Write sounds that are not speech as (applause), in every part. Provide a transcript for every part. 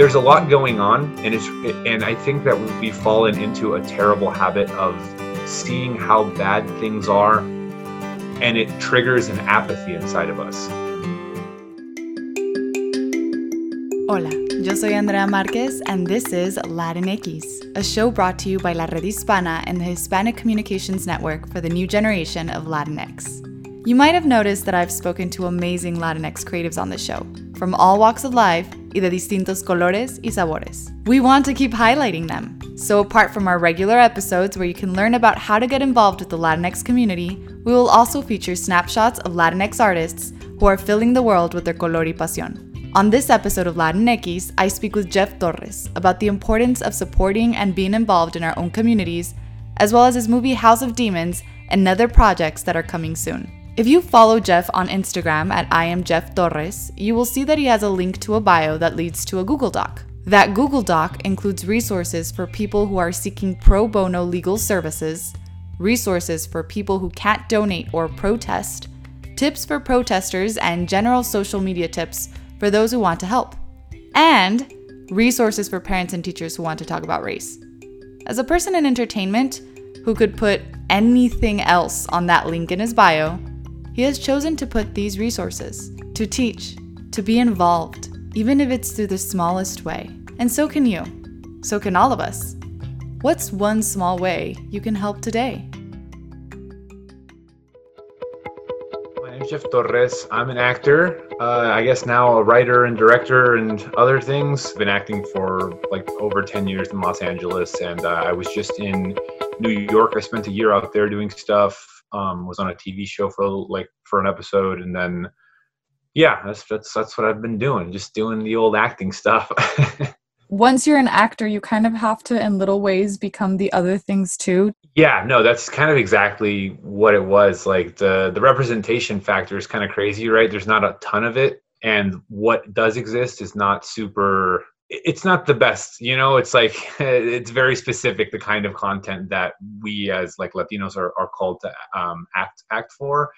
there's a lot going on and it's and i think that we've fallen into a terrible habit of seeing how bad things are and it triggers an apathy inside of us Hola, yo soy Andrea Marquez, and this is Latinx, a show brought to you by La Red Hispana and the Hispanic Communications Network for the new generation of Latinx. You might have noticed that I've spoken to amazing Latinx creatives on the show, from all walks of life y de distintos colores y sabores. We want to keep highlighting them. So, apart from our regular episodes where you can learn about how to get involved with the Latinx community, we will also feature snapshots of Latinx artists who are filling the world with their color y pasión. On this episode of Latinx, I speak with Jeff Torres about the importance of supporting and being involved in our own communities, as well as his movie House of Demons and other projects that are coming soon. If you follow Jeff on Instagram at I am Jeff Torres, you will see that he has a link to a bio that leads to a Google Doc. That Google Doc includes resources for people who are seeking pro bono legal services, resources for people who can't donate or protest, tips for protesters, and general social media tips for those who want to help, and resources for parents and teachers who want to talk about race. As a person in entertainment who could put anything else on that link in his bio, he has chosen to put these resources to teach, to be involved, even if it's through the smallest way. And so can you. So can all of us. What's one small way you can help today? My name's Jeff Torres. I'm an actor. Uh, I guess now a writer and director and other things. Been acting for like over 10 years in Los Angeles, and uh, I was just in New York. I spent a year out there doing stuff. Um, was on a TV show for like for an episode, and then yeah, that's that's that's what I've been doing. Just doing the old acting stuff. (laughs) Once you're an actor, you kind of have to, in little ways, become the other things too. Yeah, no, that's kind of exactly what it was. Like the the representation factor is kind of crazy, right? There's not a ton of it, and what does exist is not super. It's not the best, you know. It's like (laughs) it's very specific the kind of content that we as like Latinos are are called to um, act act for,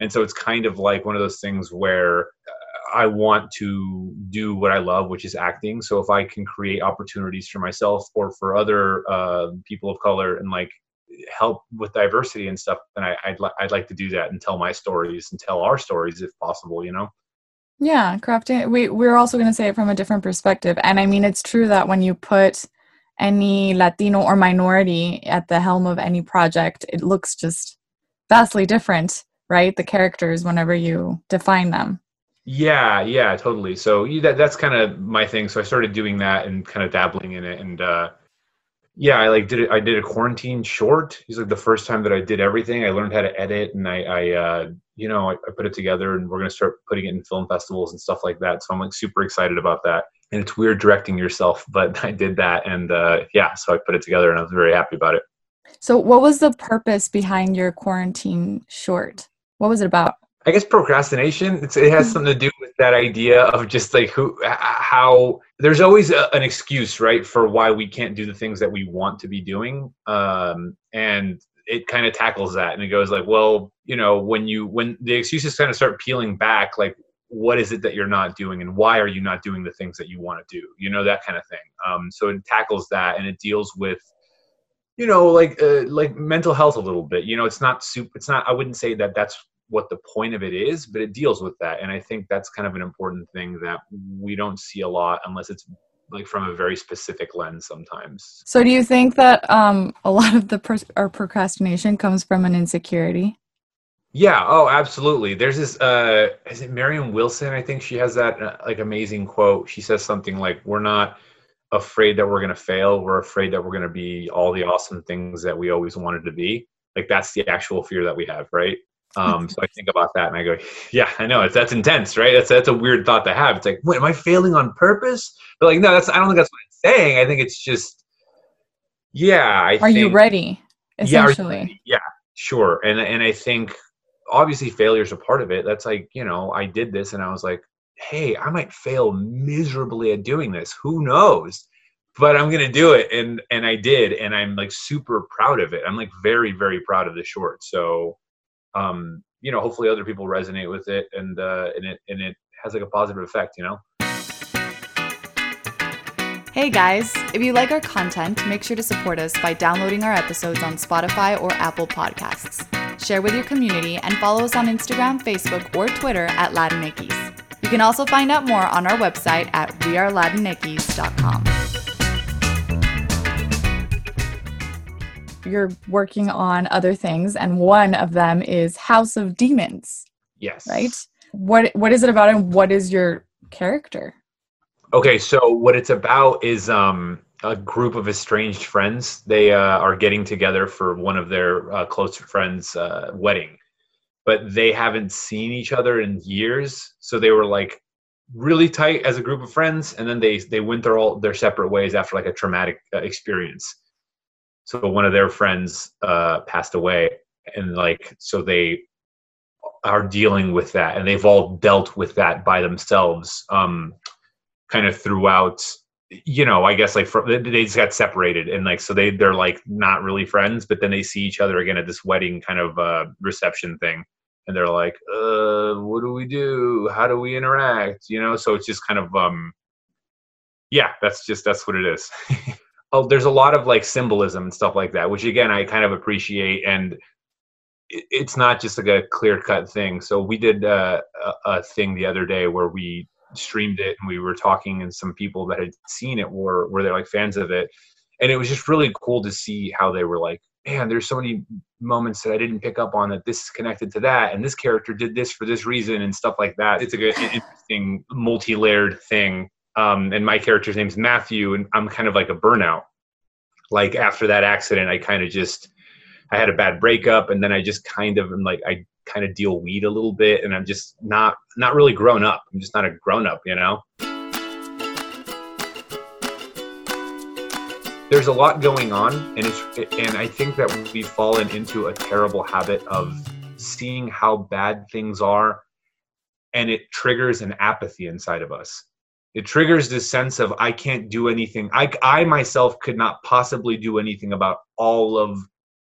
and so it's kind of like one of those things where. Uh, I want to do what I love, which is acting. So if I can create opportunities for myself or for other uh, people of color and like help with diversity and stuff, then I, would li- I'd like to do that and tell my stories and tell our stories if possible. You know. Yeah, crafting. We we're also going to say it from a different perspective, and I mean it's true that when you put any Latino or minority at the helm of any project, it looks just vastly different, right? The characters whenever you define them. Yeah, yeah, totally. So that that's kind of my thing. So I started doing that and kind of dabbling in it, and uh, yeah, I like did it. I did a quarantine short. He's like the first time that I did everything. I learned how to edit, and I, I uh, you know, I, I put it together, and we're gonna start putting it in film festivals and stuff like that. So I'm like super excited about that. And it's weird directing yourself, (laughs) but I did that, and uh, yeah, so I put it together, and I was very happy about it. So, what was the purpose behind your quarantine short? What was it about? I guess procrastination. it has mm-hmm. something to do with that idea of just like who, how. There's always a, an excuse, right, for why we can't do the things that we want to be doing, um, and it kind of tackles that, and it goes like, well, you know, when you when the excuses kind of start peeling back, like, what is it that you're not doing, and why are you not doing the things that you want to do? You know, that kind of thing. Um, so it tackles that, and it deals with you know like uh, like mental health a little bit you know it's not super it's not i wouldn't say that that's what the point of it is, but it deals with that. And I think that's kind of an important thing that we don't see a lot unless it's like from a very specific lens sometimes. So do you think that um, a lot of the our procrastination comes from an insecurity? Yeah. Oh, absolutely. There's this. Uh, is it Marianne Wilson? I think she has that uh, like amazing quote. She says something like, "We're not afraid that we're going to fail. We're afraid that we're going to be all the awesome things that we always wanted to be." Like that's the actual fear that we have, right? Um, so I think about that and I go, yeah, I know it's that's intense, right? That's that's a weird thought to have. It's like, wait, am I failing on purpose? But like, no, that's I don't think that's what it's saying. I think it's just, yeah. I are think, you ready? Essentially, yeah, yeah, sure. And and I think obviously failure is a part of it. That's like you know, I did this and I was like, hey, I might fail miserably at doing this. Who knows? But I'm gonna do it, and and I did, and I'm like super proud of it. I'm like very very proud of the short. So um, you know, hopefully other people resonate with it and uh, and it and it has like a positive effect, you know. Hey guys, if you like our content, make sure to support us by downloading our episodes on Spotify or Apple Podcasts. Share with your community and follow us on Instagram, Facebook, or Twitter at Latinx. You can also find out more on our website at wearelatinx.com. You're working on other things, and one of them is House of Demons. Yes. Right? What what is it about and what is your character? Okay, so what it's about is um, a group of estranged friends. They uh, are getting together for one of their uh, close friends' uh, wedding, but they haven't seen each other in years. So they were like really tight as a group of friends, and then they they went their all their separate ways after like a traumatic uh, experience. So one of their friends uh, passed away, and like so they are dealing with that, and they've all dealt with that by themselves. Um, kind of throughout you know i guess like they just got separated and like so they they're like not really friends but then they see each other again at this wedding kind of uh reception thing and they're like uh what do we do how do we interact you know so it's just kind of um yeah that's just that's what it is (laughs) oh there's a lot of like symbolism and stuff like that which again i kind of appreciate and it's not just like a clear cut thing. So we did uh, a, a thing the other day where we streamed it and we were talking and some people that had seen it were were they like fans of it. And it was just really cool to see how they were like man there's so many moments that i didn't pick up on that this is connected to that and this character did this for this reason and stuff like that. It's a good interesting multi-layered thing um, and my character's name's matthew and i'm kind of like a burnout like after that accident i kind of just i had a bad breakup and then i just kind of am like i kind of deal weed a little bit and I'm just not not really grown up. I'm just not a grown up, you know? There's a lot going on and it's and I think that we've fallen into a terrible habit of seeing how bad things are and it triggers an apathy inside of us. It triggers this sense of I can't do anything. I I myself could not possibly do anything about all of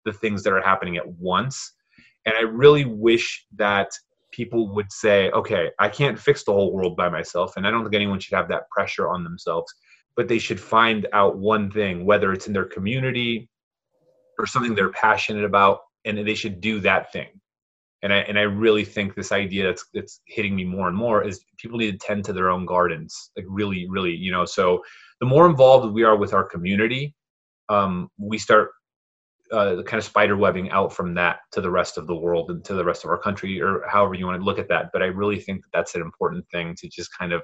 the things that are happening at once and I really wish that people would say, okay, I can't fix the whole world by myself. And I don't think anyone should have that pressure on themselves, but they should find out one thing, whether it's in their community or something they're passionate about, and they should do that thing. And I, and I really think this idea that's, that's hitting me more and more is people need to tend to their own gardens. Like really, really, you know, so the more involved we are with our community, um, we start uh, kind of spider webbing out from that to the rest of the world and to the rest of our country or however you want to look at that but i really think that that's an important thing to just kind of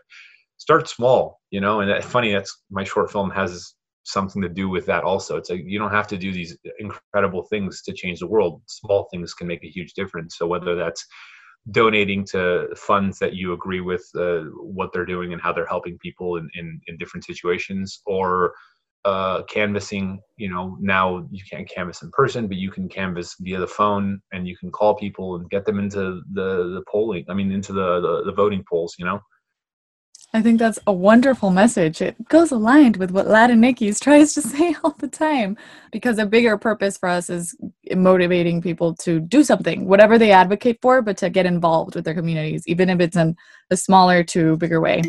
start small you know and that, funny that's my short film has something to do with that also. It's like you don't have to do these incredible things to change the world. Small things can make a huge difference. So whether that's donating to funds that you agree with uh, what they're doing and how they're helping people in, in, in different situations or uh, canvassing you know now you can't canvass in person but you can canvass via the phone and you can call people and get them into the the polling i mean into the the, the voting polls you know I think that's a wonderful message. It goes aligned with what Latinx tries to (laughs) say all the time because a bigger purpose for us is motivating people to do something, whatever they advocate for, but to get involved with their communities, even if it's in a smaller to bigger way.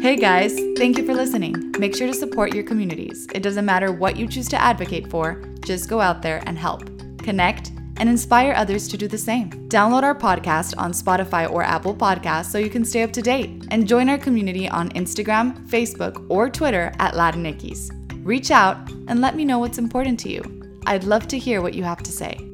Hey guys, thank you for listening. Make sure to support your communities. It doesn't matter what you choose to advocate for, just go out there and help. Connect and inspire others to do the same. Download our podcast on Spotify or Apple Podcasts so you can stay up to date and join our community on Instagram, Facebook, or Twitter at Latinx. Reach out and let me know what's important to you. I'd love to hear what you have to say.